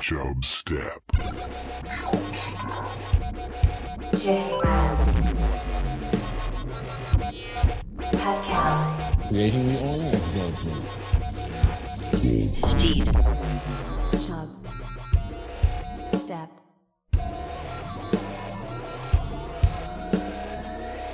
Chub Step. Creating the oil judgment. Steed. Chub. Step.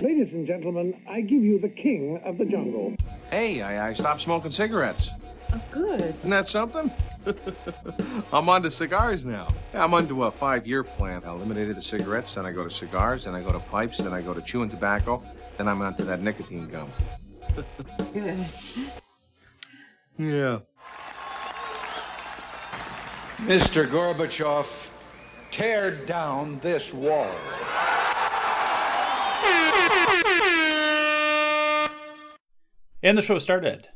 Ladies and gentlemen, I give you the king of the jungle. Hey, I, I stopped smoking cigarettes. Oh, good. Isn't that something? I'm on to cigars now. Yeah, I'm under a five-year plan. I eliminated the cigarettes, then I go to cigars, then I go to pipes, then I go to chewing tobacco, then I'm onto that nicotine gum. Good. Yeah. Mr. Gorbachev, tear down this wall. And the show started.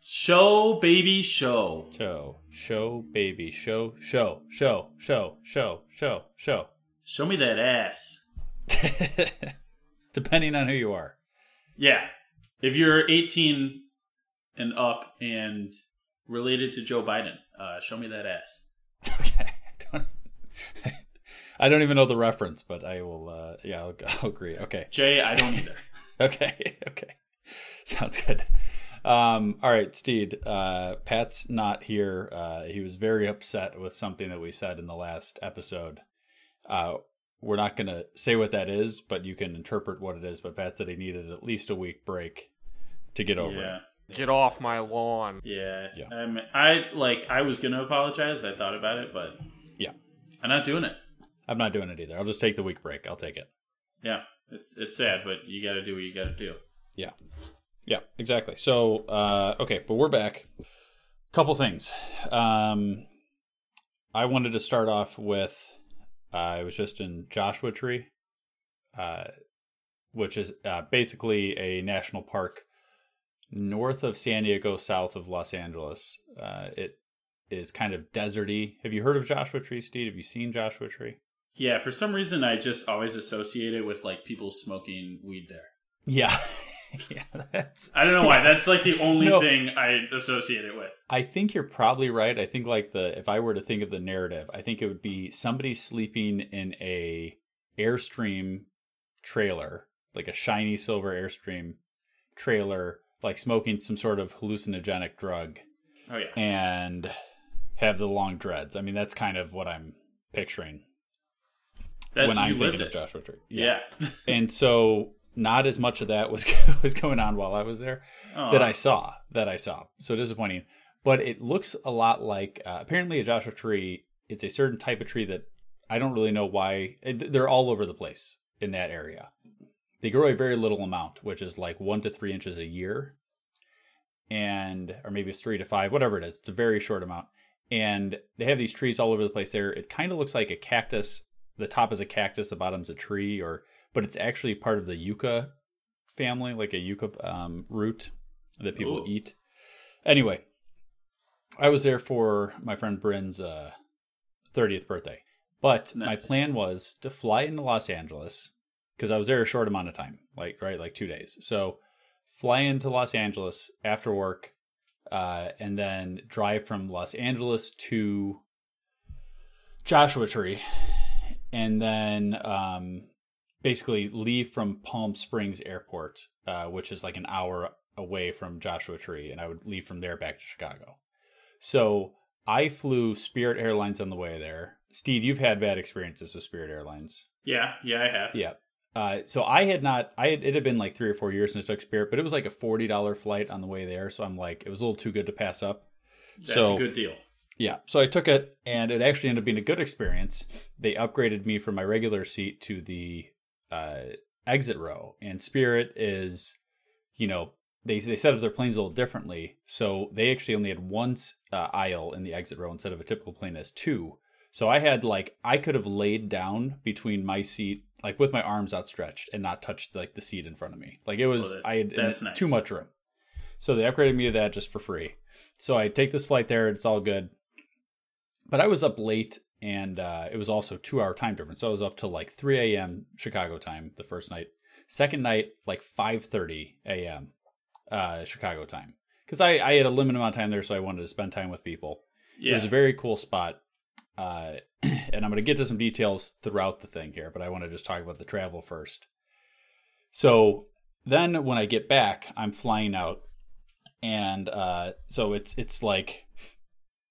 Show, baby, show. Show, show, baby, show, show, show, show, show, show, show. Show me that ass. Depending on who you are. Yeah. If you're 18 and up and related to Joe Biden, uh, show me that ass. Okay. I don't, I don't even know the reference, but I will. Uh, yeah, I'll, I'll agree. Okay. Jay, I don't either. Okay. Okay. Sounds good. Um, all right, Steed. Uh, Pat's not here. Uh, he was very upset with something that we said in the last episode. Uh, we're not going to say what that is, but you can interpret what it is. But Pat said he needed at least a week break to get over yeah. it. Get off my lawn. Yeah. Yeah. Um, I like. I was gonna apologize. I thought about it, but Yeah. I'm not doing it. I'm not doing it either. I'll just take the week break. I'll take it. Yeah. It's it's sad, but you got to do what you got to do. Yeah. Yeah, exactly. So, uh, okay, but we're back. Couple things. Um, I wanted to start off with uh, I was just in Joshua Tree, uh, which is uh, basically a national park north of San Diego, south of Los Angeles. Uh, it is kind of deserty. Have you heard of Joshua Tree, Steve? Have you seen Joshua Tree? Yeah. For some reason, I just always associate it with like people smoking weed there. Yeah. yeah, that's I don't know why. That's like the only No. thing I associate it with. I think you're probably right. I think like the if I were to think of the narrative, I think it would be somebody sleeping in a Airstream trailer, like a shiny silver Airstream trailer, like smoking some sort of hallucinogenic drug Oh yeah. and have the long dreads. I mean, that's kind of what I'm picturing That's when I'm you lived thinking it. of Joshua Tree. Yeah. and so not as much of that was was going on while I was there Aw. that I saw that I saw. So disappointing. But it looks a lot like uh, apparently a Joshua tree. It's a certain type of tree that I don't really know why it- they're all over the place in that area. They grow a very little amount, which is like one to three inches a year, and or maybe it's three to five, whatever it is. It's a very short amount, and they have these trees all over the place. There, it kind of looks like a cactus. The top is a cactus, the bottom's a tree, or but it's actually part of the yucca family, like a yucca um, root that people Ooh. eat. Anyway, I was there for my friend Bryn's uh, 30th birthday, but my plan was to fly into Los Angeles because I was there a short amount of time, like right, like two days. So fly into Los Angeles after work, uh, and then drive from Los Angeles to Joshua Tree, and then um, basically leave from Palm Springs Airport, uh, which is like an hour away from Joshua Tree, and I would leave from there back to Chicago. So I flew Spirit Airlines on the way there. Steve, you've had bad experiences with Spirit Airlines. Yeah. Yeah. I have. Yeah. Uh, so I had not, I had, it had been like three or four years since I took Spirit, but it was like a $40 flight on the way there. So I'm like, it was a little too good to pass up. That's so, a good deal. Yeah. So I took it and it actually ended up being a good experience. They upgraded me from my regular seat to the uh, exit row. And Spirit is, you know, they, they set up their planes a little differently. So they actually only had one uh, aisle in the exit row instead of a typical plane has two. So I had like, I could have laid down between my seat, like with my arms outstretched and not touched like the seat in front of me. Like it was, Oh, I had that's nice. too much room. So they upgraded me to that just for free. So I take this flight there. It's all good. But I was up late and uh, it was also two hour time difference. So I was up till like 3 a.m. Chicago time the first night. Second night, like 5.30 a.m. Uh, Chicago time. Because I, I had a limited amount of time there, so I wanted to spend time with people. It was a very cool spot. Uh, and I'm going to get to some details throughout the thing here, but I want to just talk about the travel first. So then when I get back, I'm flying out, and uh, so it's it's like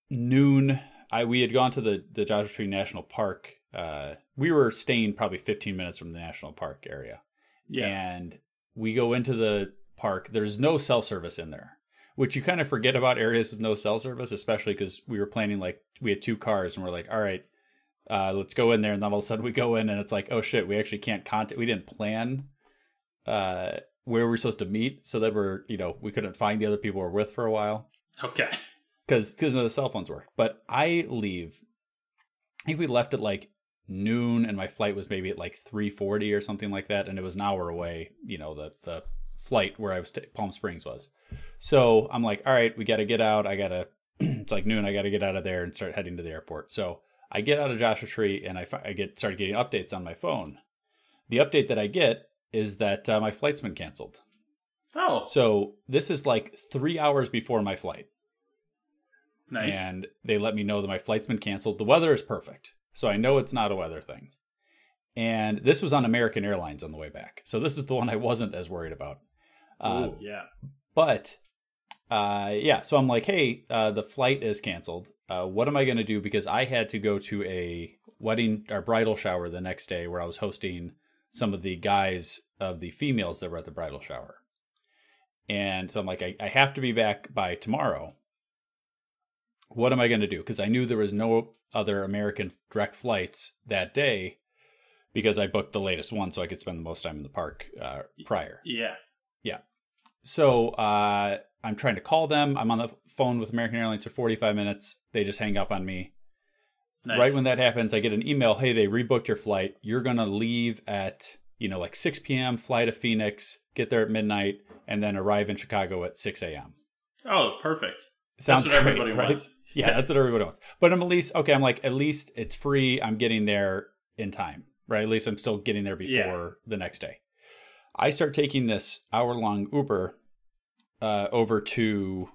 noon. I we had gone to the the Joshua Tree National Park. Uh, we were staying probably 15 minutes from the national park area, Yeah. and we go into the park. There's no cell service in there, which you kind of forget about areas with no cell service, especially because we were planning like we had two cars and we're like, all right, uh, let's go in there. And then all of a sudden we go in and it's like, oh shit, we actually can't contact. We didn't plan uh, where we are supposed to meet, so that we're you know we couldn't find the other people we're with for a while Okay. Because because none of the cell phones work. But I leave. I think we left at like noon, and my flight was maybe at like three forty or something like that, and it was an hour away. You know the the flight where I was t- Palm Springs was. So I'm like, all right, we got to get out. I gotta. it's like noon. I got to get out of there and start heading to the airport. So I get out of Joshua Tree and I, fi- I get started getting updates on my phone. The update that I get is that uh, my flight's been canceled. Oh, So this is like three hours before my flight nice. and they let me know that my flight's been canceled. The weather is perfect, so I know it's not a weather thing. And this was on American Airlines on the way back, so this is the one I wasn't as worried about. Uh, Ooh, yeah. but uh, yeah, so I'm like, hey, uh, the flight is canceled. Uh, what am I going to do? Because I had to go to a wedding or bridal shower the next day where I was hosting some of the guys of the females that were at the bridal shower. And so I'm like, I, I have to be back by tomorrow. What am I going to do? Because I knew there was no other American direct flights that day because I booked the latest one so I could spend the most time in the park uh, prior. Yeah. Yeah. So uh, I'm trying to call them. I'm on the phone with American Airlines for 45 minutes. They just hang up on me. Nice. Right when that happens, I get an email. Hey, they rebooked your flight. You're gonna leave at you know like 6 p.m. Fly to Phoenix, get there at midnight, and then arrive in Chicago at 6 a.m. oh, perfect. Sounds That's what great, everybody right? wants. Yeah, that's what everybody wants. But I'm at least okay. I'm like at least it's free. I'm getting there in time, right? At least I'm still getting there before Yeah. the next day. I start taking this hour long Uber uh, over to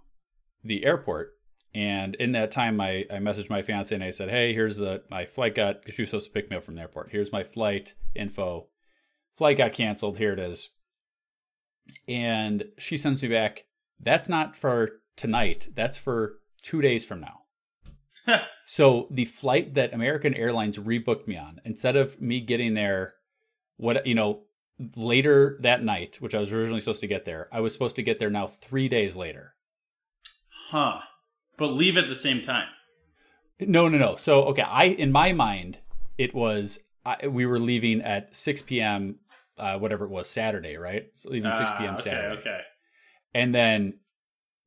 the airport, and in that time, I I messaged my fiance and I said, "Hey, here's the my flight got because she was supposed to pick me up from the airport. Here's my flight info. Flight got canceled. Here it is." And she sends me back. That's not for tonight. That's for two days from now. so the flight that American Airlines rebooked me on, instead of me getting there, what you know, later that night, which I was originally supposed to get there, I was supposed to get there now three days later. Huh. But leave at the same time. No, no, no. So okay, I in my mind it was I, we were leaving at six p.m. Uh, whatever it was Saturday, right? So leaving six Ah, p.m. okay, Saturday. Okay. and then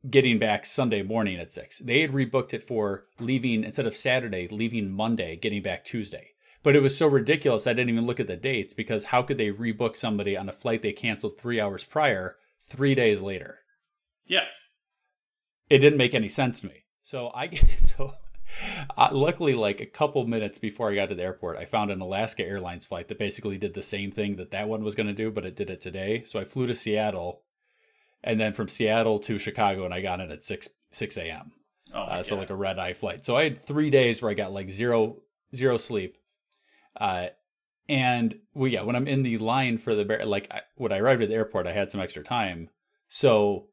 getting back Sunday morning at six. They had rebooked it for leaving instead of Saturday, leaving Monday, getting back Tuesday. But it was so ridiculous I didn't even look at the dates because how could they rebook somebody on a flight they canceled three hours prior, three days later? Yeah. It didn't make any sense to me. So I so uh, luckily, like a couple minutes before I got to the airport, I found an Alaska Airlines flight that basically did the same thing that that one was going to do, but it did it today. So I flew to Seattle, and then from Seattle to Chicago, and I got in at six six a.m. Oh, Uh, so like a red eye flight. So I had three days where I got like zero zero sleep. Uh, and well, yeah, when I'm in the line for the bear, like I, when I arrived at the airport, I had some extra time, so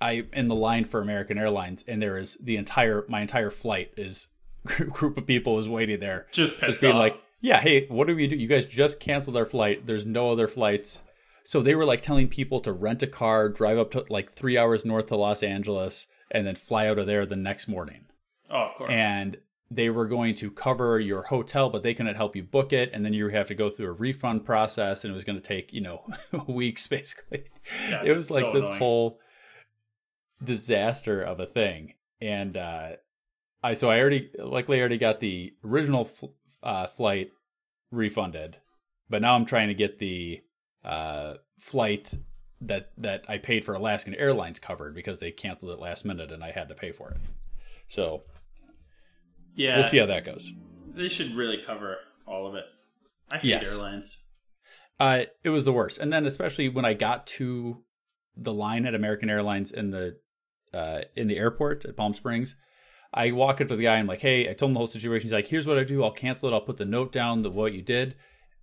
I in the line for American Airlines, and there is the entire my entire flight is group of people is waiting there, Just pissed just being off. like, yeah, hey, what do we do? You guys just canceled our flight. There's no other flights. So they were like telling people to rent a car, drive up to like three hours north to Los Angeles, and then fly out of there the next morning. oh, of course. And they were going to cover your hotel, but they couldn't help you book it. And then you have to go through a refund process, and it was going to take, you know, weeks basically. Yeah, it was like so this annoying. whole disaster of a thing. And uh, I, so I already, luckily, I already got the original fl- uh, flight refunded, but now I'm trying to get the uh, flight that that I paid for Alaskan Airlines covered because they canceled it last minute and I had to pay for it. So yeah. we'll see how that goes. They should really cover all of it. I hate Yes. airlines. Uh, it was the worst, and then especially when I got to the line at American Airlines in the uh, in the airport at Palm Springs, I walk up to the guy. And I'm like, "Hey," I told him the whole situation. He's like, "Here's what I do. I'll cancel it. I'll put the note down, the what you did."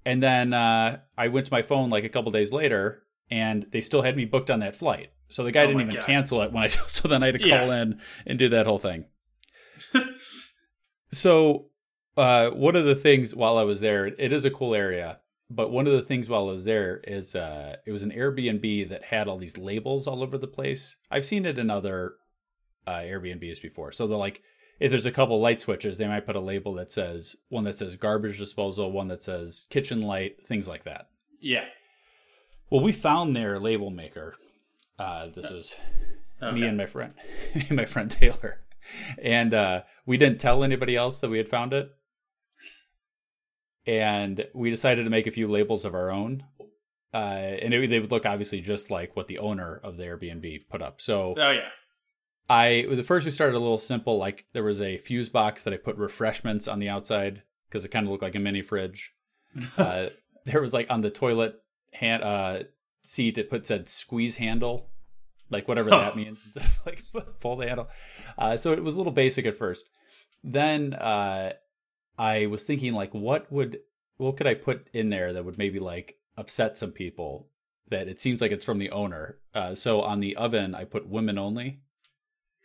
And then uh, I went to my phone like a couple days later, and they still had me booked on that flight. So the guy didn't even God. cancel it when I. So then I had to Yeah. call in and do that whole thing. so uh, one of the things while I was there, it is a cool area. But one of the things while I was there is uh, it was an Airbnb that had all these labels all over the place. I've seen it in other uh, Airbnbs before. So they're like, if there's a couple light switches, they might put a label that says one that says garbage disposal, one that says kitchen light, things like that. Yeah. Well, we found their label maker. Uh, this is me and my friend, my friend Taylor, and uh, we didn't tell anybody else that we had found it. And we decided to make a few labels of our own, uh, and it, they would look obviously just like what the owner of the Airbnb put up. So Oh yeah. I the first we started a little simple. Like there was a fuse box that I put refreshments on the outside because it kind of looked like a mini fridge. uh, there was like on the toilet hand uh, seat it put said squeeze handle, like whatever that means instead of like pull the handle. Uh, so it was a little basic at first. Then uh, I was thinking like, what would what could I put in there that would maybe like upset some people? That it seems like it's from the owner. Uh, so on the oven, I put women only.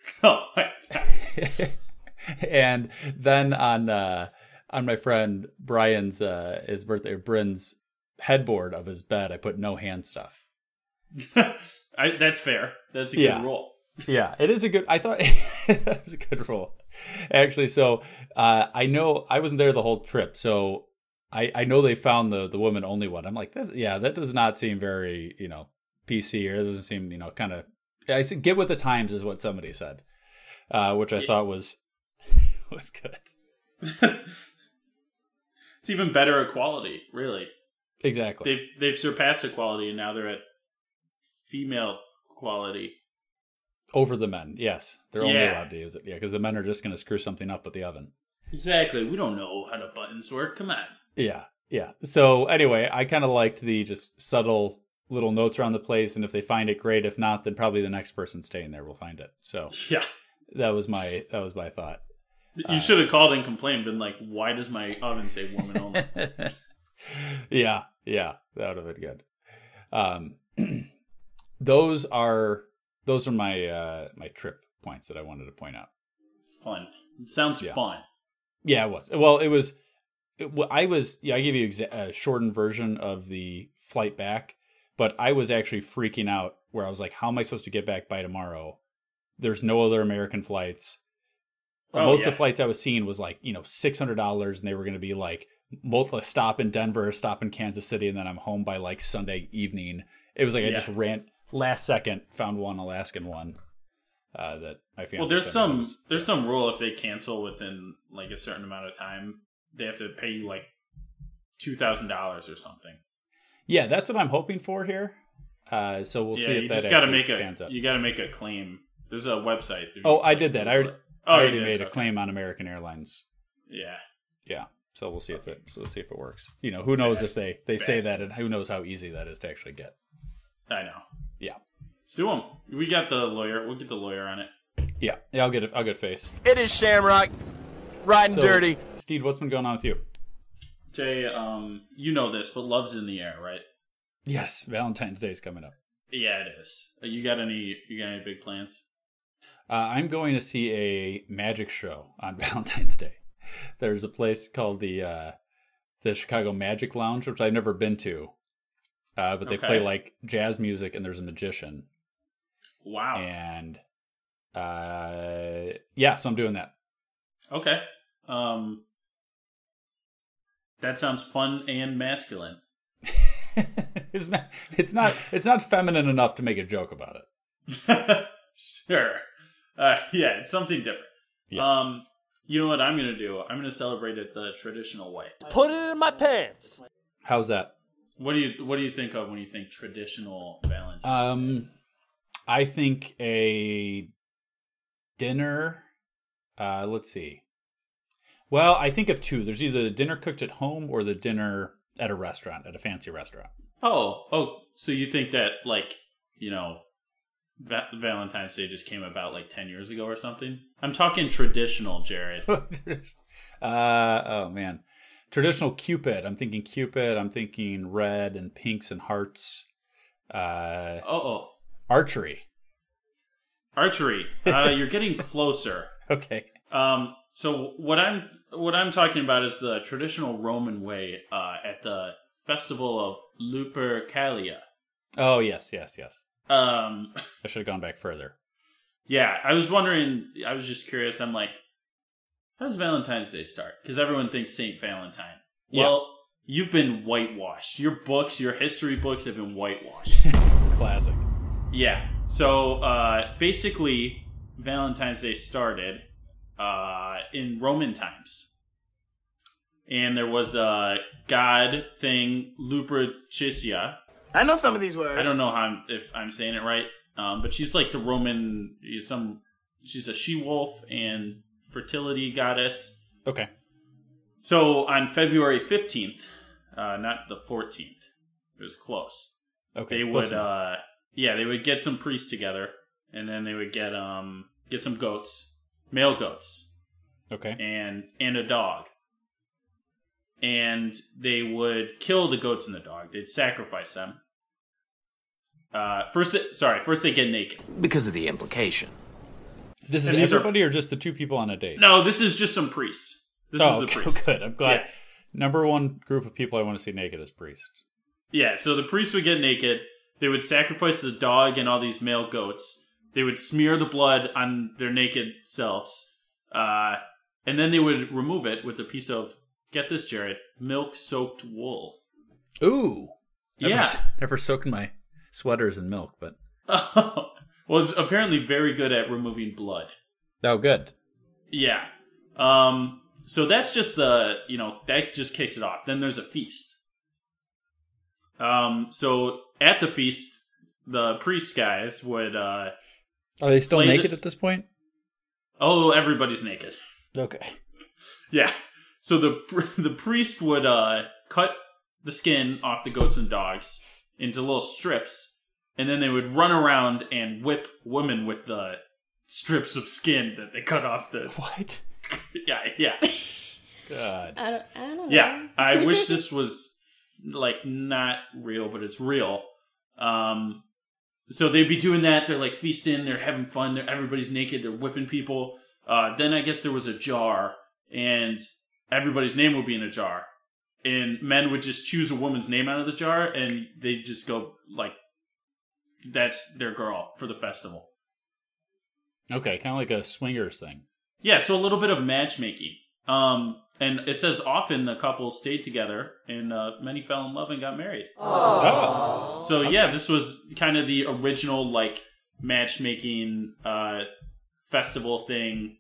Oh my God. and then on uh on my friend Brian's uh his birthday Bryn's headboard of his bed I put no hand stuff. I, that's fair. That's a good Yeah. rule. Yeah, it is a good I thought it was a good rule. Actually, so uh I know I wasn't there the whole trip, so I I know they found the the woman only one. I'm like, this yeah, that does not seem very, you know, PC or it doesn't seem, you know, kind of I said get with the times is what somebody said. Uh which I thought was was good. It's even better equality, really. Exactly. They've they've surpassed equality and now they're at female equality. Over the men, yes. They're only Yeah. allowed to use it. Yeah, because the men are just going to screw something up with the oven. Exactly. We don't know how the buttons work. Come on. Yeah, yeah. So anyway, I kind of liked the just subtle little notes around the place, and if they find it, great. If not, then probably the next person staying there will find it. So Yeah. that was my that was my thought. You should have called and complained, been like, why does my oven say woman only? yeah, yeah, that would have been good. Um, those are those are my uh my trip points that I wanted to point out. fun. It sounds Yeah. fun. Yeah, it was. Well, it was. It, I was. Yeah, I gave you exa- a shortened version of the flight back, but I was actually freaking out where I was like, "How am I supposed to get back by tomorrow?" There's no other American flights. Oh, Most yeah. of the flights I was seeing was like you know six hundred dollars, and they were going to be like both a stop in Denver, stop in Kansas City, and then I'm home by like Sunday evening. It was like I just ran last second, found one Alaskan one uh, that I found. Well, there's some there's some rule if they cancel within like a certain amount of time, they have to pay you like two thousand dollars or something. Yeah, that's what I'm hoping for here. Uh, so we'll yeah, see if you that just got to make a pans you got to make a claim. There's a website. Oh, I did that. I already, Oh, I already did? made a claim on American Airlines. Yeah, Yeah, so we'll see if it. So we'll see if it works. You know, who knows if they they say that, and who knows how easy that is to actually get. I know. Yeah, Sue him. We got the lawyer. We'll get the lawyer on it. yeah, yeah. I'll get it. I'll get face. It is Shamrock, riding So, dirty. Steed, what's been going on with you? Jay, um, you know this, but love's in the air, right? Yes, Valentine's Day is coming up. Yeah, it is. Uh, You got any? You got any big plans? Uh, I'm going to see a magic show on Valentine's Day. There's a place called the uh, the Chicago Magic Lounge, which I've never been to, uh, but they Okay. play like jazz music, and there's a magician. Wow. and uh yeah so i'm doing that Okay. Um, that sounds fun and masculine. it's, not, it's not it's not feminine enough to make a joke about it sure. Uh, yeah, it's something different. Yeah. Um, you know what I'm gonna do? I'm gonna celebrate it the traditional way. Put it in my pants. how's that What do you What do you think of when you think traditional Valentine's? Day? um i think a dinner uh let's see well i think of two there's either the dinner cooked at home or the dinner at a restaurant at a fancy restaurant Oh, oh, so you think that like you know, Va- Valentine's Day just came about like 10 years ago or something. I'm talking traditional, Jared. uh oh man. Traditional Cupid. I'm thinking Cupid. I'm thinking red and pinks and hearts. Uh oh, archery. archery. Uh, you're getting closer. Okay. Um, so what I'm what I'm talking about is the traditional Roman way uh, at the festival of Lupercalia. Oh yes, yes, yes. Um, I should have gone back further. yeah, I was wondering. I was just curious. I'm like, how does Valentine's Day start? Because everyone thinks Saint Valentine. Yeah. Well, you've been whitewashed. Your books, your history books, have been whitewashed. Classic. Yeah. So uh, basically, Valentine's Day started uh, in Roman times, and there was a god thing, Lupercalia. I know some of these words. I don't know how I'm, if I'm saying it right, um, but she's like the Roman. Some she's a she wolf and fertility goddess. Okay. So on February fifteenth, uh, not the fourteenth, it was close Okay. they would uh yeah they would get some priests together and then they would get um get some goats male goats okay. and and a dog and they would kill the goats and the dog they'd sacrifice them uh first they, sorry first they get naked Because of the implication. This is and these are- everybody or just the two people on a date? no this is just some priests this oh, is the okay, priest good. I'm glad. Yeah. Number one group of people I want to see naked is priests. Yeah, so the priests would get naked. They would sacrifice the dog and all these male goats. They would smear the blood on their naked selves. Uh, and then they would remove it with a piece of, get this, Jared, milk soaked wool. Ooh. Never, Yeah. Never soaked my sweaters in milk, but well, it's apparently very good at removing blood. oh, good. Yeah. Um, so that's just the, you know, that just kicks it off. Then there's a feast. Um, so at the feast, the priest guys would, uh, Are they still Play the- naked at this point? oh, everybody's naked. Okay. Yeah. So the the priest would uh, cut the skin off the goats and dogs into little strips, and then they would run around and whip women with the strips of skin that they cut off the. What? Yeah, yeah, God. I don't, I don't know. yeah. I wish this was like not real, but it's real. Um, so they'd be doing that. They're like feasting. They're having fun. They're, everybody's naked. They're whipping people. Uh, then I guess there was a jar, and everybody's name would be in a jar. And men would just choose a woman's name out of the jar, and they just go like, "That's their girl for the festival." Okay, kind of like a swingers thing. Yeah, so a little bit of matchmaking. Um, and it says often the couple stayed together, and uh, many fell in love and got married. Oh. So yeah, this was kind of the original like matchmaking uh, festival thing,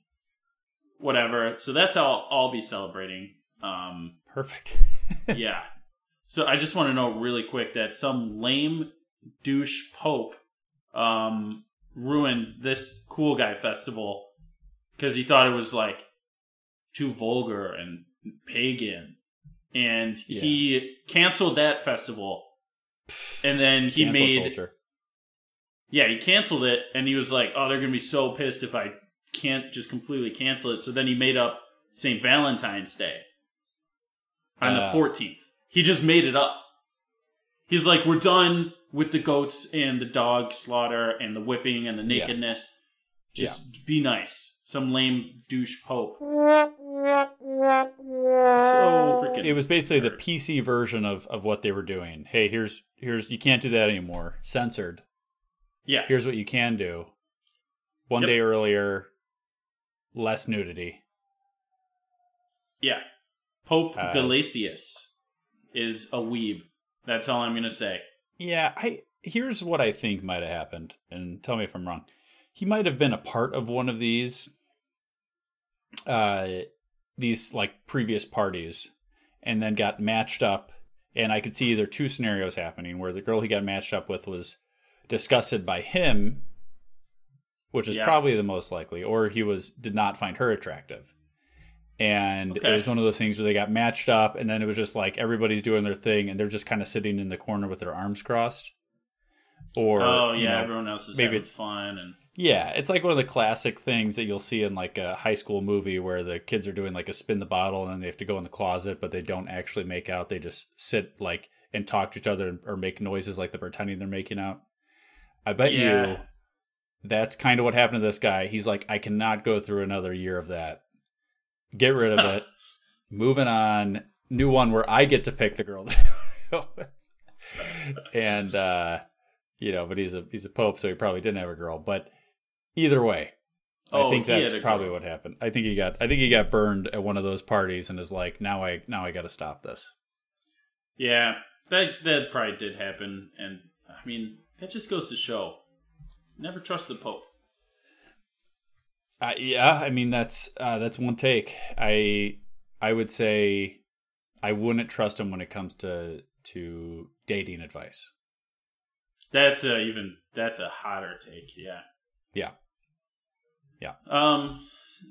whatever. So that's how I'll, I'll be celebrating. Um, Perfect. yeah. So I just want to know really quick that some lame douche pope um, ruined this cool guy festival because he thought it was like too vulgar and pagan, and he canceled that festival. And then he Cancel made culture. yeah, he canceled it, and he was like, "Oh, they're gonna be so pissed if I can't just completely cancel it." So then he made up St. Valentine's Day on the Uh. fourteenth. He just made it up. He's like, "We're done with the goats and the dog slaughter and the whipping and the Yeah. nakedness. Just be nice." Some lame douche pope. So freaking. It was basically the PC version of, of what they were doing. Hey, here's here's you can't do that anymore. Censored. yeah. Here's what you can do. One Yep. day earlier, less nudity. Yeah. Pope Uh, Gelasius is a weeb. That's all I'm going to say. Yeah, I here's what I think might have happened, and tell me if I'm wrong. He might have been a part of one of these uh these like previous parties and then got matched up and I could see either two scenarios happening where the girl he got matched up with was disgusted by him, which is Yeah. probably the most likely, or he was did not find her attractive. And Okay. it was one of those things where they got matched up and then it was just like everybody's doing their thing and they're just kind of sitting in the corner with their arms crossed. or oh yeah, you know, everyone else is maybe it's fun and yeah, it's like one of the classic things that you'll see in like a high school movie where the kids are doing like a spin the bottle and then they have to go in the closet, but they don't actually make out. They just sit like and talk to each other or make noises like they're pretending they're making out. I bet Yeah. you that's kind of what happened to this guy. He's like, I cannot go through another year of that. Get rid of it. Moving on. New one where I get to pick the girl. that I go with. and uh you know, but he's a he's a pope, so he probably didn't have a girl. But either way, I Oh, think that's probably what happened. I think he got I think he got burned at one of those parties and is like, now I now I got to stop this. yeah, that that probably did happen. And I mean, that just goes to show, never trust the Pope. Uh, yeah, I mean that's uh, that's one take. I I would say I wouldn't trust him when it comes to to dating advice. That's a even that's a hotter take. Yeah. Yeah, yeah, Um.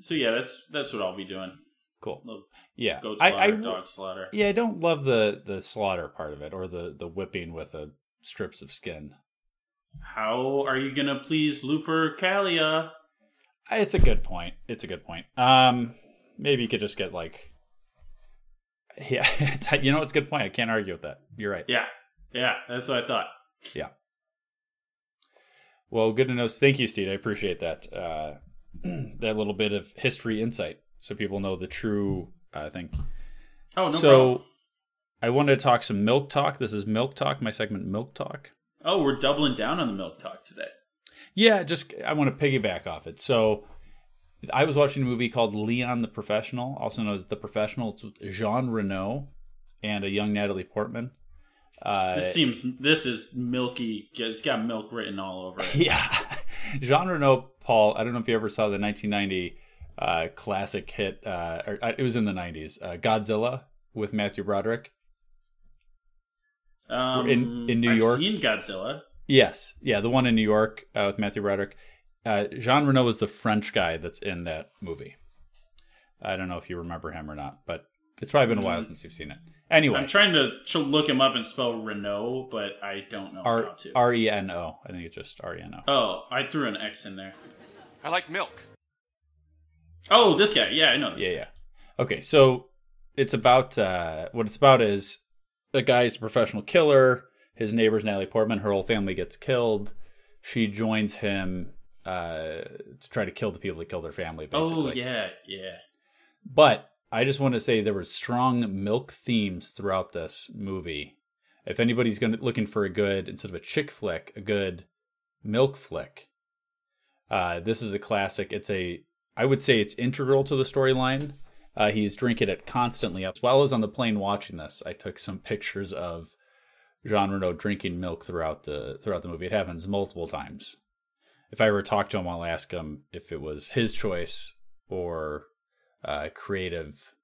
So yeah, that's that's what I'll be doing. cool. Little Yeah, Goat I, slaughter, I dog slaughter. yeah, I don't love the the slaughter part of it or the the whipping with a strips of skin. How are you gonna please Lupercalia? It's a good point. It's a good point. Um, maybe you could just get like, yeah, you know, it's a good point. I can't argue with that. You're right. Yeah, yeah, that's what I thought. Yeah. Well, good to know. Thank you, Steve. I appreciate that. Uh, that little bit of history insight, so people know the true uh, thing. Oh no so, problem. I wanted to talk some milk talk. This is milk talk. My segment, milk talk. Oh, we're doubling down on the milk talk today. Yeah, just I want to piggyback off it. So, I was watching a movie called Leon the Professional, also known as The Professional. It's with Jean Reno and a young Natalie Portman. Uh, This seems this is milky. It's got milk written all over it. Yeah. Jean Reno, Paul, I don't know if you ever saw the 1990 uh, classic hit, uh, or, uh, it was in the 90s, uh, Godzilla with Matthew Broderick. Um, In- in New I've York? seen Godzilla. Yes. Yeah, the one in New York uh, with Matthew Broderick. Uh, Jean Reno is the French guy that's in that movie. I don't know if you remember him or not, but it's probably been a while since you've seen it. Anyway, I'm trying to, to look him up and spell Renault, but I don't know how to. R E N O. I think it's just R E N O. oh, I threw an X in there. I like milk. Oh, this guy. Yeah, I know this. Yeah, guy. yeah. Okay, so it's about uh, what it's about is a guy's a professional killer. His neighbor's Natalie Portman. Her whole family gets killed. She joins him uh, to try to kill the people that killed her family. Basically, Oh, yeah, yeah. But I just want to say there were strong milk themes throughout this movie. If anybody's going to looking for a good instead of a chick flick, a good milk flick, uh, this is a classic. It's a I would say it's integral to the storyline. Uh, he's drinking it constantly. As well as on the plane watching this, I took some pictures of Jean Reno drinking milk throughout the throughout the movie. It happens multiple times. If I ever talk to him, I'll ask him if it was his choice or uh, creative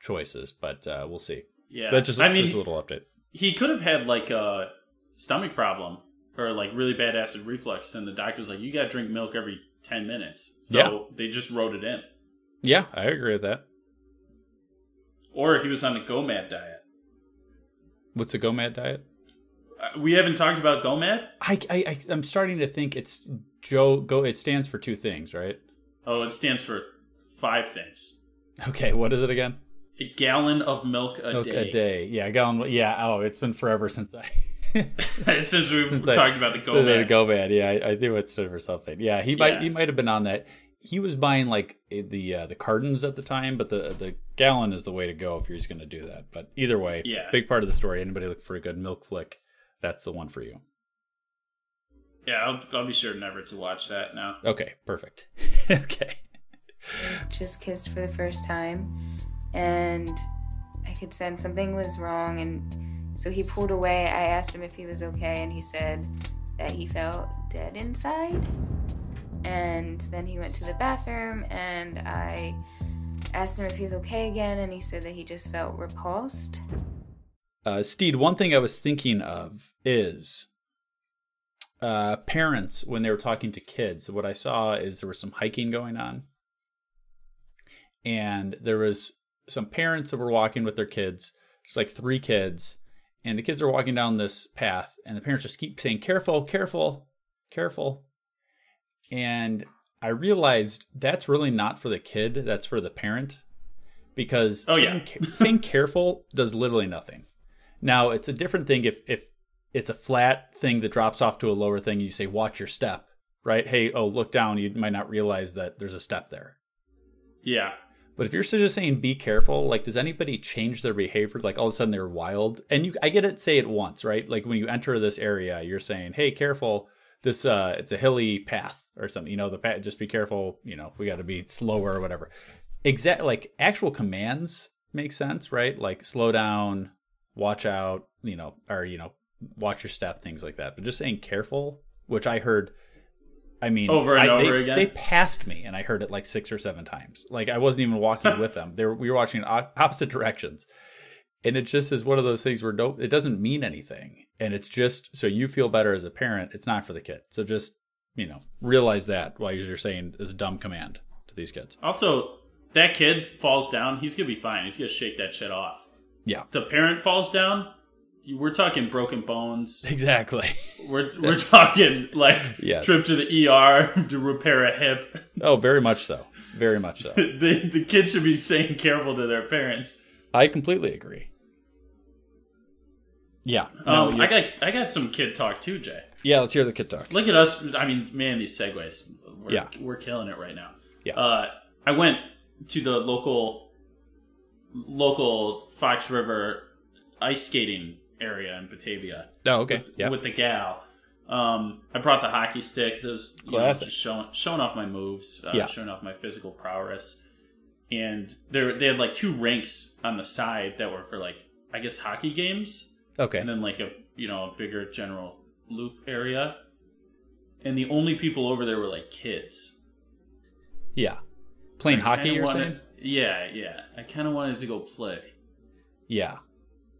choices, but uh, we'll see. Yeah. That's just, I mean, just a little update. he could have had like a stomach problem or like really bad acid reflux, and the doctor's like, you got to drink milk every 10 minutes. So Yeah. they just wrote it in. Yeah, I agree with that. Or he was on the GOMAD diet. What's the GOMAD diet? Uh, we haven't talked about GOMAD? I, I I'm starting to think it's Joe. Go. It stands for two things, right? Oh, it stands for five things. Okay, what is it again? A gallon of milk a Milk day. a day. Yeah, I got. Yeah. Oh, it's been forever since I. Since we've since I- talked about the since I GOMAD. GOMAD. Yeah, I, I knew it stood for something. Yeah, he might. He might have been on that. He was buying like the uh, the cartons at the time, but the the gallon is the way to go if you're just going to do that. But either way, Yeah. big part of the story. Anybody look for a good milk flick? That's the one for you. Yeah, I'll, I'll be sure never to watch that now. Okay, perfect. okay. Just kissed for the first time and I could sense something was wrong and so he pulled away. I asked him if he was okay and he said that he felt dead inside. And then he went to the bathroom and I asked him if he's okay again and he said that he just felt repulsed. Uh, Steed, one thing I was thinking of is uh, parents when they were talking to kids. What I saw is there was some hiking going on, and there was some parents that were walking with their kids, It's like three kids, and the kids are walking down this path, and the parents just keep saying, "Careful, careful, careful," and I realized that's really not for the kid; that's for the parent, because Oh, saying, yeah. saying careful does literally nothing. Now it's a different thing if if it's a flat thing that drops off to a lower thing. You say, "Watch your step," right? Hey, oh, look down. You might not realize that there's a step there. Yeah. But if you're just saying be careful, like does anybody change their behavior? Like all of a sudden they're wild, and you I get it. Say it once, right? Like when you enter this area, you're saying, "Hey, careful! This uh, it's a hilly path or something. You know, the path. Just be careful. You know, we got to be slower or whatever." Exact like actual commands make sense, right? Like slow down, watch out, you know, or you know, watch your step, things like that. But just saying careful, which I heard. I mean, Over and I- over they- again? They passed me, and I heard it like six or seven times. Like I wasn't even walking with them; they were, we were watching in opposite directions, and it just is one of those things where no, it doesn't mean anything, and it's just so you feel better as a parent. It's not for the kid, so just you know realize that while you're saying this is dumb command to these kids. Also, that kid falls down. He's gonna be fine. He's gonna shake that shit off. Yeah, The parent falls down. We're talking broken bones. exactly. We're we're talking like Yes. trip to the ER to repair a hip. oh, very much so. Very much so. the the kid should be saying careful to their parents. I completely agree. Yeah. No, Um, I got I got some kid talk too, Jay. yeah. Let's hear the kid talk. Look at us. I mean, man, these segues. We're, Yeah. we're killing it right now. Yeah. Uh, I went to the local local Fox River ice skating area in Batavia Oh, okay. Yeah. with the gal. Um, I brought the hockey sticks. It was know, showing showing off my moves, uh, Yeah. showing off my physical prowess. And there they had like two rinks on the side that were for like I guess hockey games okay. and then like a you know a bigger general loop area and the only people over there were like kids Yeah. Playing hockey, wanted- saying? yeah yeah i kind of wanted to go play Yeah.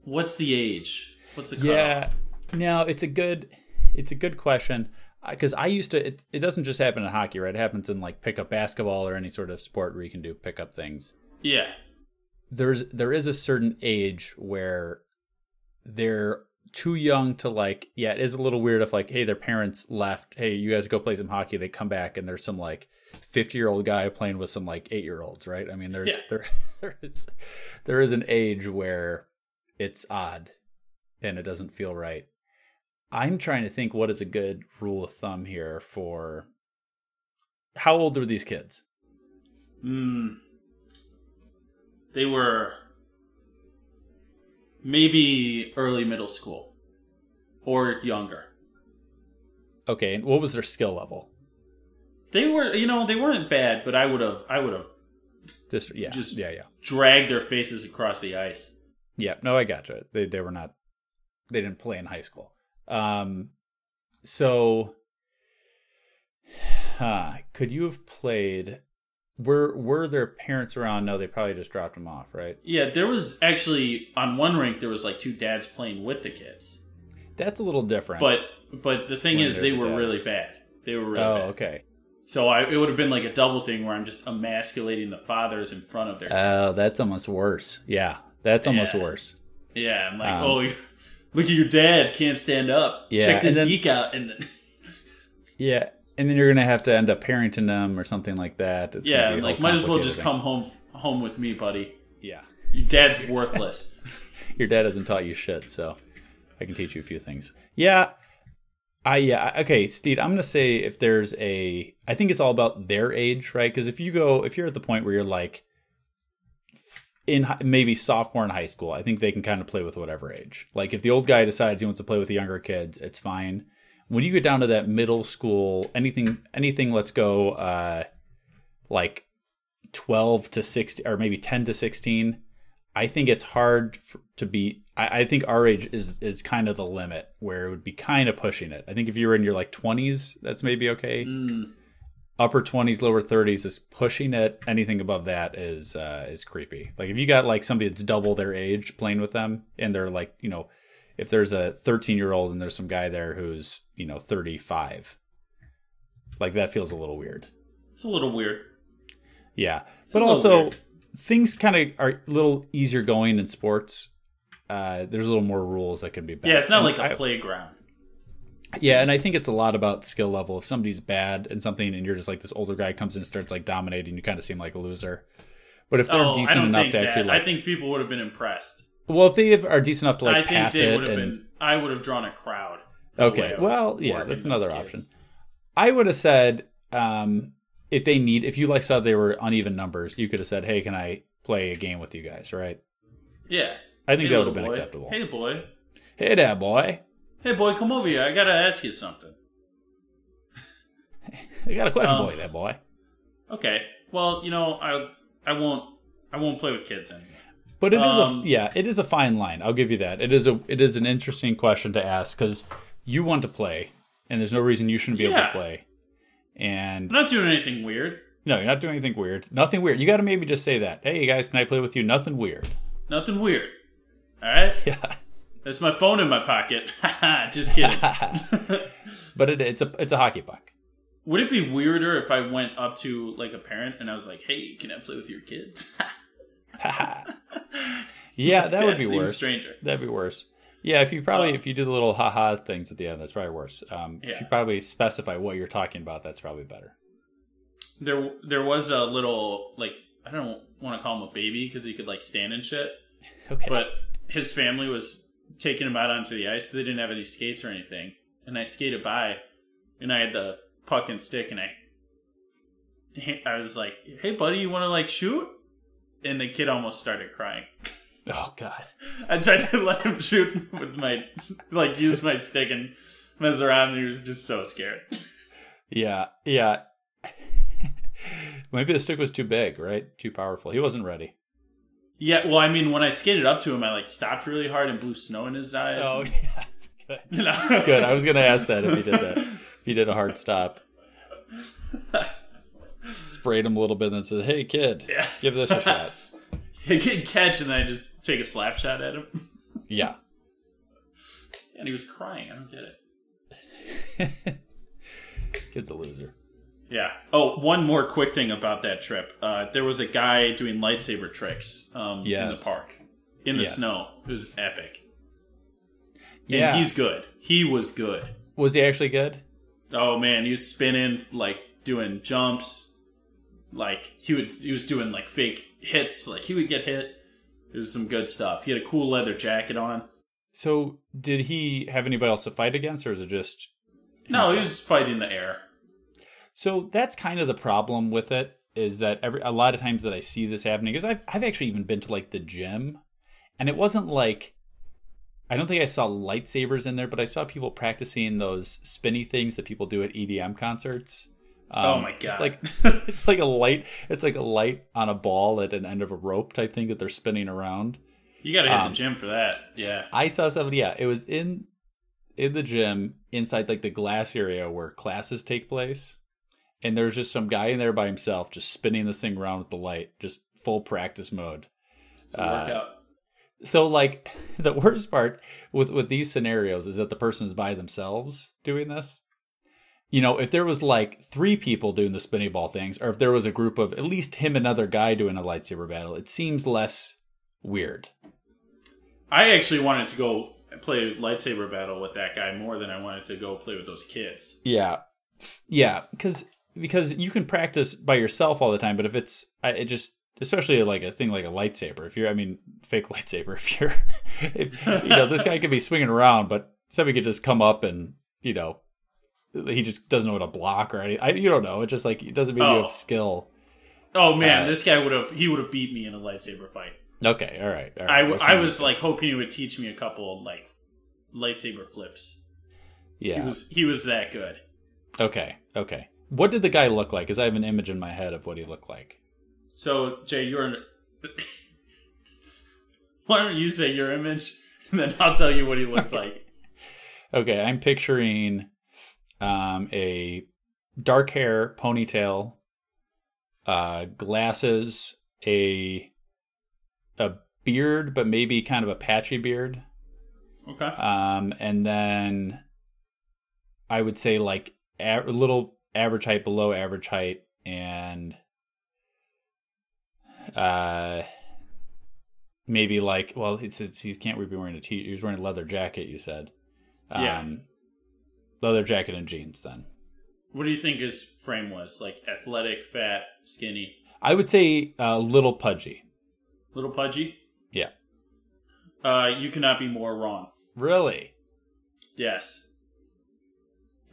What's the age what's the cutoff? Yeah. Now it's a good, it's a good question uh, because I used to. It, it doesn't just happen in hockey, right? It happens in like pickup basketball or any sort of sport where you can do pickup things. yeah There's there is a certain age where they're too young to like. Yeah, it is a little weird if like, hey, their parents left. Hey, you guys go play some hockey. They come back and there's some like fifty year old guy playing with some like eight year olds, right? I mean, there's Yeah. there there is there is an age where it's odd and it doesn't feel right. I'm trying to think what is a good rule of thumb here for how old are these kids? mm, they were maybe early middle school or younger Okay, and what was their skill level? they were you know they weren't bad but i would have i would have Just yeah, Just- yeah, yeah, dragged their faces across the ice yeah. No, I gotcha. They they were not. They didn't play in high school. Um, so, huh, could you have played? Were were their parents around? No, they probably just dropped them off, right? Yeah, there was actually on one rink there was like two dads playing with the kids. That's a little different. But but the thing is they're the were dads. really bad. They were really oh, bad. okay. So I, it would have been like a double thing where I'm just emasculating the fathers in front of their Oh, that's almost worse. Yeah, that's almost Yeah. worse. yeah, I'm like, Um, oh, look at your dad can't stand up. Yeah, Check this then- geek out, and then Yeah, and then you're gonna have to end up parenting them or something like that. It's yeah, like might as well just thing. come home home with me, buddy. Yeah, Your dad's worthless. your dad hasn't taught you shit, so I can teach you a few things. Yeah, I yeah okay, Steve. I'm gonna say if there's a, I think it's all about their age, right? Because if you go, if you're at the point where you're like in maybe sophomore in high school, I think they can kind of play with whatever age. Like if the old guy decides he wants to play with the younger kids, it's fine. When you get down to that middle school, anything, anything, let's go, uh, like 12 to 16 or maybe 10 to 16 i think it's hard for, to be I, I think our age is is kind of the limit where it would be kind of pushing it i think if you were in your like 20s that's maybe okay Mm, upper 20s lower 30s is pushing it anything above that is uh is creepy like if you got like somebody that's double their age playing with them and they're like you know if there's a 13 year old and there's some guy there who's you know 35 like that feels a little weird it's a little weird. yeah, a but also weird. things kind of are a little easier going in sports. uh, there's a little more rules that can be. Better. yeah, it's not And like a I- playground. Yeah, and I think it's a lot about skill level. If somebody's bad and something, and you're just like this older guy comes in and starts like dominating, you kind of seem like a loser. But if they're Oh, decent enough to that. actually, like, I think people would have been impressed. well, if they are decent enough to like I think pass they it, would have and, been. I would have drawn a crowd. for the way Okay, well, yeah, that's another kids. option. I would have said um, if they need, if you like saw they were uneven numbers, you could have said, "Hey, can I play a game with you guys?" Right? Yeah, I think Hey, that would have been boy. acceptable. Hey, boy. Hey, there, boy. Hey, boy, come over here. I gotta ask you something. I got a question Um, for you, there, boy. Okay. Well, you know, I I won't I won't play with kids anymore. But it is Um, a yeah, it is a fine line. I'll give you that. It is a it is an interesting question to ask because you want to play, and there's no reason you shouldn't be able to play. And I'm not doing anything weird. no, you're not doing anything weird. Nothing weird. You got to maybe just say that. Hey, guys, can I play with you? Nothing weird. Nothing weird. All right. Yeah. There's my phone in my pocket. Just kidding. But it, it's a it's a hockey puck. Would it be weirder if I went up to like a parent and I was like, "Hey, can I play with your kids?" Yeah, that would be worse. stranger. That'd be worse. Yeah, if you probably Uh, if you do the little haha things at the end, that's probably worse. Um, If you probably specify what you're talking about, that's probably better. there, there was a little like I don't want to call him a baby because he could like stand and shit, Okay. but his family was taking him out onto the ice. So they didn't have any skates or anything, and I skated by, and I had the puck and stick, and I, I was like, "Hey, buddy, you want to like shoot?" And the kid almost started crying. oh God. I tried to let him shoot with my like use my stick and mess around, and he was just so scared. Yeah, yeah. Maybe the stick was too big, right? Too powerful. He wasn't ready. Yeah, well, I mean, when I skated up to him, I like stopped really hard and blew snow in his eyes. Oh, yes. Good. You know? Good. I was going to ask that if he did that. If he did a hard stop. Sprayed him a little bit and said, hey, kid, Yeah. give this a shot. He get catch, and then I just take a slap shot at him, Yeah. and he was crying. I don't get it. Kid's a loser. Yeah. Oh, one more quick thing about that trip. Uh, there was a guy doing lightsaber tricks um, in the park in the Yes. snow. It was epic. Yeah. And he's good. He was good. Was he actually good? Oh man, he was spinning, like doing jumps. Like he would, he was doing like fake hits. Like he would get hit. It was some good stuff. He had a cool leather jacket on. So, did he have anybody else to fight against, or is it just No, he was fighting the air. So that's kind of the problem with it is that every a lot of times that I see this happening is I've I've actually even been to like the gym, and it wasn't like I don't think I saw lightsabers in there, but I saw people practicing those spinny things that people do at EDM concerts. Um, Oh my god! It's like it's like a light. It's like a light on a ball at an end of a rope type thing that they're spinning around. You got to hit Um, the gym for that. Yeah. I saw somebody. Yeah, it was in in the gym inside like the glass area where classes take place, and there's just some guy in there by himself just spinning this thing around with the light, just full practice mode. Workout. Uh, so like the worst part with with these scenarios is that the person is by themselves doing this. You know, if there was like three people doing the spinning ball things, or if there was a group of at least him and another guy doing a lightsaber battle, it seems less weird. I actually wanted to go play lightsaber battle with that guy more than I wanted to go play with those kids. Yeah, yeah, because because you can practice by yourself all the time, but if it's I- it just especially like a thing like a lightsaber, if you're I mean fake lightsaber, if you're if, you know this guy could be swinging around, but somebody could just come up and you know he just doesn't know how to block or anything. I, you don't know. It just like it doesn't mean you Oh. have skill. Oh man, Uh, this guy would have he would have beat me in a lightsaber fight. Okay, all right. All right. I, I was like hoping he would teach me a couple like lightsaber flips. yeah. He was he was that good. okay, okay. What did the guy look like? Because I have an image in my head of what he looked like. So Jay, you're an Why don't you say your image and then I'll tell you what he looked like. Okay, I'm picturing um, a dark hair, ponytail, uh, glasses, a a beard, but maybe kind of a patchy beard, Okay. um, and then I would say like a little average height, below average height, and uh, maybe like well, it's, it's he can't be wearing a t. He was wearing a leather jacket. You said, um, Yeah. leather jacket and jeans. Then What do you think his frame was? Like athletic, fat, skinny, I would say a little pudgy. little pudgy? Yeah, Uh, you cannot be more wrong. really. Yes.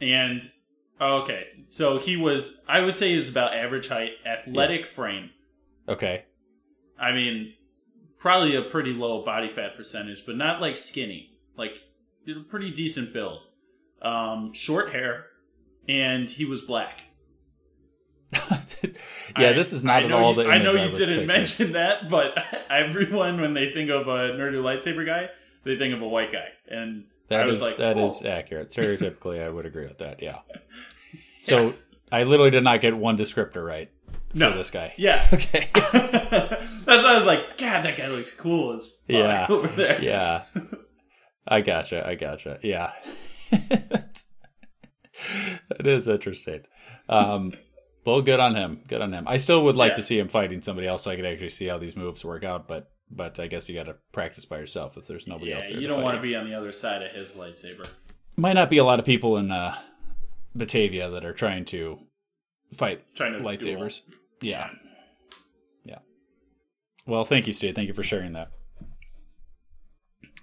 And okay, so he was. I would say he was about average height, athletic frame. Okay, I mean, probably a pretty low body fat percentage, but not like skinny. Like a pretty decent build. Um, short hair, and he was black. yeah. I- this is not at all you, the. I know you was didn't picturing. mention that, but everyone when they think of a nerdy lightsaber guy, they think of a white guy, and That I was like, that oh. is accurate. Stereotypically, I would agree with that. Yeah. So I literally did not get one descriptor right no for this guy. Yeah, Okay. that's why I was like, God, that guy looks cool as fuck Yeah. over there. yeah. I gotcha. I gotcha. Yeah. that is interesting. Um, well, good on him. Good on him. I still would like Yeah. to see him fighting somebody else so I could actually see how these moves work out, but but I guess you got to practice by yourself if there's nobody Yeah, else there. you don't want to be on the other side of his lightsaber. Might not be a lot of people in uh, Batavia that are trying to fight Trying to lightsabers. Yeah. Yeah. Well, thank you, Steve. Thank you for sharing that.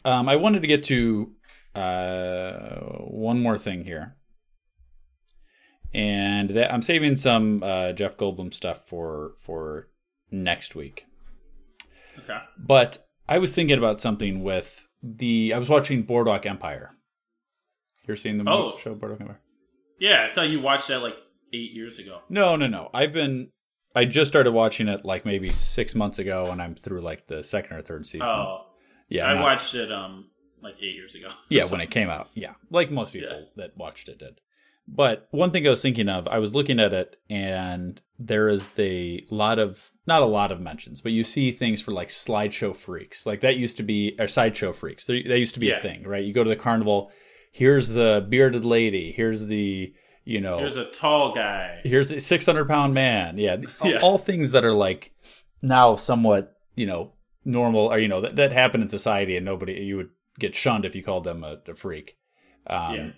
Um, I wanted to get to uh, one more thing here. And that I'm saving some uh, Jeff Goldblum stuff for for next week. Okay. But I was thinking about something with the I was watching Boardwalk Empire. You're seeing the movie, Oh. show Boardwalk Empire? Yeah, I thought you watched that like eight years ago. No, no, no. I've been I just started watching it like maybe six months ago, and I'm through like the second or third season. Oh, yeah, I not- watched it um like eight years ago. Yeah, So- when it came out. Yeah, like most people Yeah. that watched it did. But one thing I was thinking of, I was looking at it, and there is the lot of not a lot of mentions, but you see things for like slideshow freaks, like that used to be or sideshow freaks. That used to be Yeah. a thing, right? You go to the carnival. Here's the bearded lady. Here's the you know There's a tall guy. here's a 600 pound man yeah, all- Yeah. all things that are like now somewhat you know normal or you know that, that happen in society and nobody you would get shunned if you called them a, a freak um Yeah.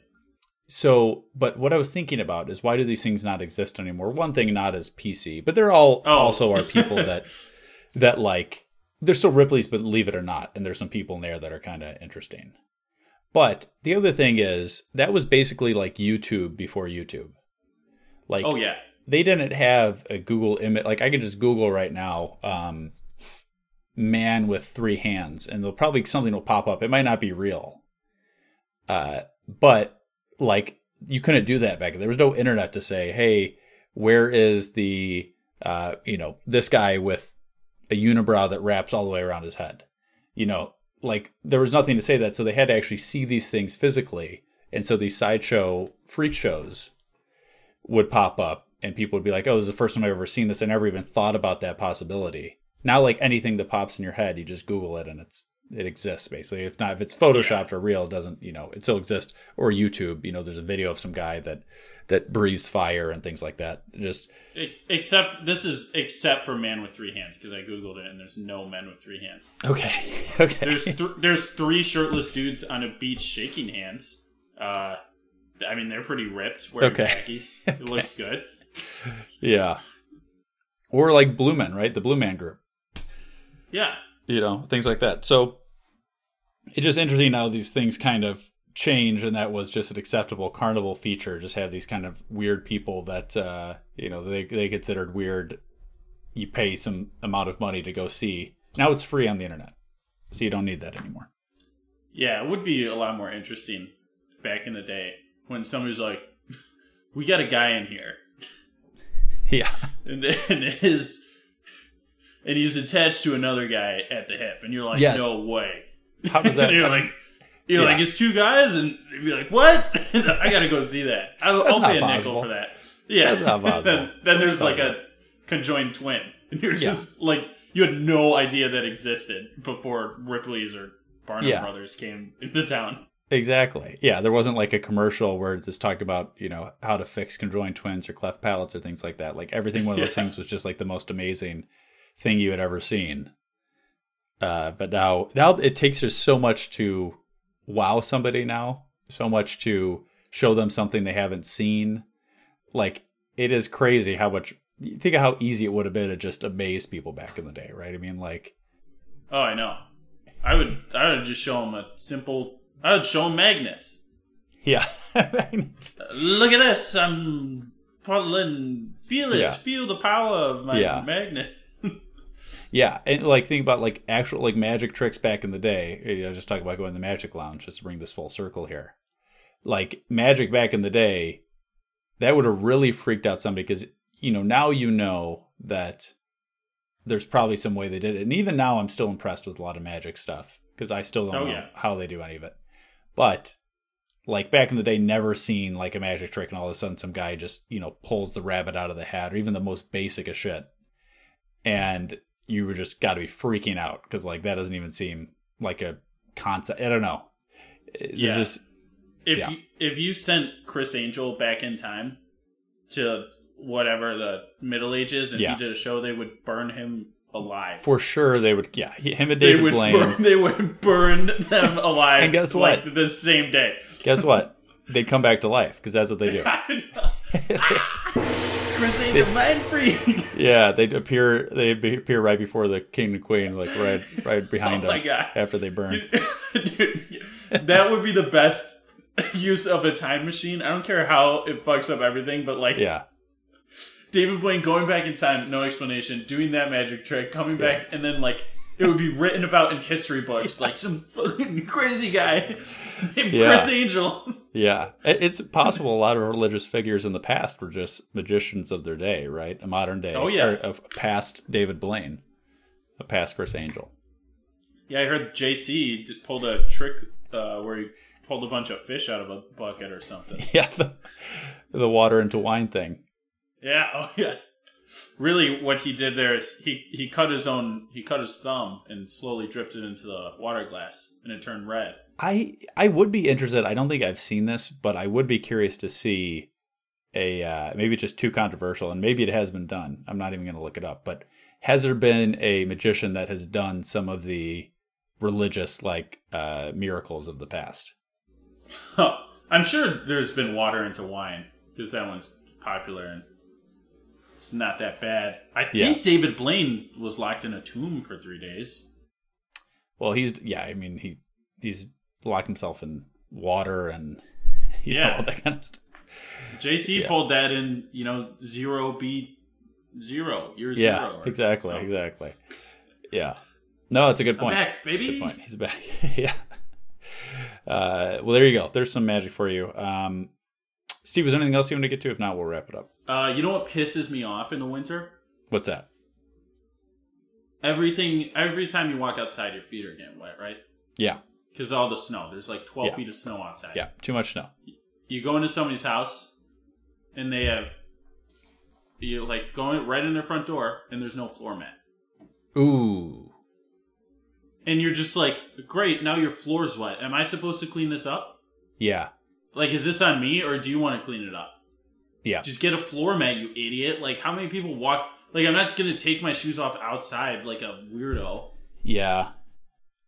So but what i was thinking about is why do these things not exist anymore one thing not as pc but there all Oh. also are people that that like they're still ripley's but leave it or not and there's some people in there that are kind of interesting but the other thing is that was basically like youtube before youtube like Oh yeah. they didn't have a Google image. Like I could just Google right now, um, man with three hands, and there'll probably something will pop up. It might not be real, uh, but like you couldn't do that back. There was no internet to say, "Hey, where is the uh, you know this guy with a unibrow that wraps all the way around his head?" You know, like there was nothing to say that, so they had to actually see these things physically, and so these sideshow freak shows would pop up and people would be like, "Oh, this is the first time I've ever seen this. I never even thought about that possibility." Now, like anything that pops in your head, you just Google it and it's it exists basically. If not, if it's photoshopped or real, it doesn't you know it still exists. Or YouTube, you know, there's a video of some guy that that breathes fire and things like that. Just Ex- except this is except for man with three hands because I googled it and there's no men with three hands. okay, okay, There's th- there's three shirtless dudes on a beach shaking hands. Uh, I mean they're pretty ripped, wearing Okay. khakis. It looks good. yeah. Or like Blue Men, right? The Blue Man Group. Yeah, you know things like that so it's just interesting how these things kind of change and that was just an acceptable carnival feature just have these kind of weird people that uh you know they, they considered weird you pay some amount of money to go see now it's free on the internet so you don't need that anymore yeah. It would be a lot more interesting back in the day when somebody's like, "We got a guy in here." yeah and and his and he's attached to another guy at the hip, and you're like, Yes. no way. How does that- and you're like, you're yeah. like, it's two guys, and you'd be like, what? I gotta go see that. I'll, That's I'll not pay a possible. nickel for that. Yeah. That's not possible. then then there's like a conjoined twin, and you're Yeah. just like, you had no idea that existed before Ripley's or Barnum Yeah. Brothers came into town. Exactly. Yeah, there wasn't like a commercial where it's talked about you know how to fix conjoined twins or cleft palates or things like that. Like everything, one of those Yeah. things was just like the most amazing thing you had ever seen. Uh, but now, now it takes just so much to wow somebody now, so much to show them something they haven't seen. Like it is crazy how much. Think of how easy it would have been to just amaze people back in the day, right? I mean, like, Oh, I know. I would. I would just show them a simple. I would show them magnets. yeah, Look at this. I'm pulling. Feel it. Yeah. Feel the power of my Yeah. magnet. yeah, and like think about like actual like magic tricks back in the day. I was just talking about going to the magic lounge just to bring this full circle here. Like magic back in the day, that would have really freaked out somebody because you know now you know that there's probably some way they did it, and even now I'm still impressed with a lot of magic stuff because I still don't Oh, know yeah. how they do any of it. But like back in the day, never seen like a magic trick, and all of a sudden some guy just you know pulls the rabbit out of the hat, or even the most basic of shit, and you were just got to be freaking out because like that doesn't even seem like a concept. I don't know. There's Yeah. just If Yeah. you if you sent Criss Angel back in time to whatever the Middle Ages and Yeah. he did a show, they would burn him alive. for sure they would. Yeah, he- him and they David would Blaine. burn, they would burn them alive. And guess like, what? the same day. Guess what? They'd come back to life because that's what they do. Criss Angel, Mindfreak. Yeah, they'd appear. They'd appear right before the king and queen, like right, right behind Oh them after they burn. Dude, that would be the best use of a time machine. I don't care how it fucks up everything, but like Yeah, David Blaine going back in time, no explanation, doing that magic trick, coming back, and then like it would be written about in history books, like some fucking crazy guy named Yeah. Criss Angel. yeah. It's possible a lot of religious figures in the past were just magicians of their day, right? A modern day. Oh, yeah. or a past David Blaine, a past Criss Angel. Yeah, I heard JC pulled a trick uh, where he pulled a bunch of fish out of a bucket or something. Yeah, the, the water into wine thing. Yeah, oh yeah. Really, what he did there is he he cut his own he cut his thumb and slowly dripped it into the water glass, and it turned red. I I would be interested. I don't think I've seen this, but I would be curious to see a uh, maybe it's just too controversial, and maybe it has been done. I'm not even going to look it up, but has there been a magician that has done some of the religious like uh, miracles of the past? Huh. I'm sure there's been water into wine because that one's popular and it's not that bad. I Yeah. think David Blaine was locked in a tomb for three days. Well, he's yeah. I mean he he's locked himself in water and you know, Yeah. all that kind of stuff. JC Yeah. pulled that in, you know, zero B zero. Year Yeah, zero. or exactly, something. exactly. Yeah. No, it's a good I'm point. back, baby. Good point. He's back. yeah. Uh, well, there you go. There's some magic for you. Um, Steve, is there anything else you want to get to? If not, we'll wrap it up. Uh, you know what pisses me off in the winter? What's that? Everything. Every time you walk outside, your feet are getting wet, right? Yeah. Because all the snow. There's like 12 Yeah. feet of snow outside. Yeah. Too much snow. You go into somebody's house, and they have you like going right in their front door, and there's no floor mat. Ooh. And you're just like, great, now your floor's wet. Am I supposed to clean this up? Yeah. Like, is this on me, or do you want to clean it up? Yeah. Just get a floor mat, you idiot. Like, how many people walk? Like, I'm not gonna take my shoes off outside like a weirdo. Yeah.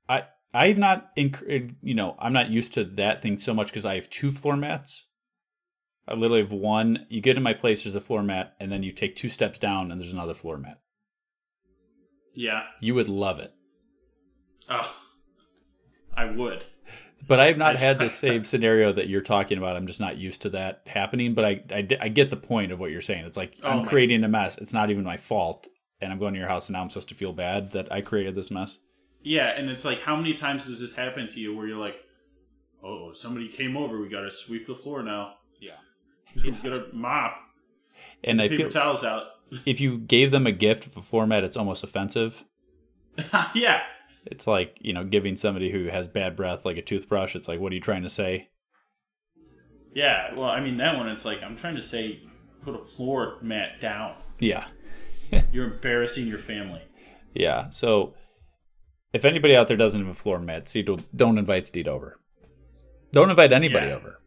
I I've not inc- you know I'm not used to that thing so much because I have two floor mats. I literally have one. You get in my place, there's a floor mat, and then you take two steps down, and there's another floor mat. Yeah. You would love it. Oh, I would. But I have not had the same scenario that you're talking about. I'm just not used to that happening. But I, I, I get the point of what you're saying. It's like Oh I'm my- creating a mess. It's not even my fault. And I'm going to your house and now I'm supposed to feel bad that I created this mess. Yeah, and it's like, how many times has this happened to you where you're like, oh, somebody came over, we gotta sweep the floor now. Yeah. We gotta mop. And I Paper feel towels out. if you gave them a gift of a floor mat, it's almost offensive. yeah. It's like, you know, giving somebody who has bad breath like a toothbrush. It's like, what are you trying to say? Yeah, well, I mean, that one, it's like, I'm trying to say, put a floor mat down. Yeah. You're embarrassing your family. Yeah. So if anybody out there doesn't have a floor mat, see, don't invite Steed over. Don't invite anybody Yeah. over.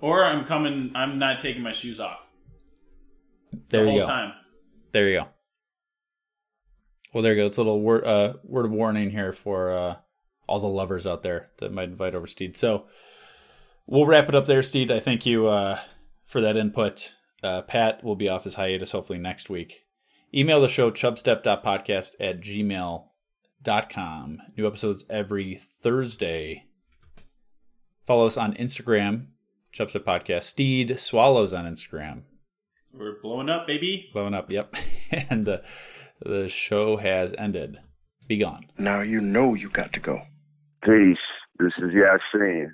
Or I'm coming, I'm not taking my shoes off There the you whole go. time. There you go. Well, there you go. It's a little word uh, word of warning here for uh, all the lovers out there that might invite over Steed. So we'll wrap it up there, Steed. I thank you uh, for that input. Uh, Pat will be off his hiatus hopefully next week. Email the show chubstep.podcast at gmail.com. New episodes every Thursday. Follow us on Instagram, Chubstep Podcast. Steed Swallows on Instagram. We're blowing up, baby. Blowing up, yep. and uh, the show has ended. Be gone. Now you know you got to go. Peace. This is Yasin.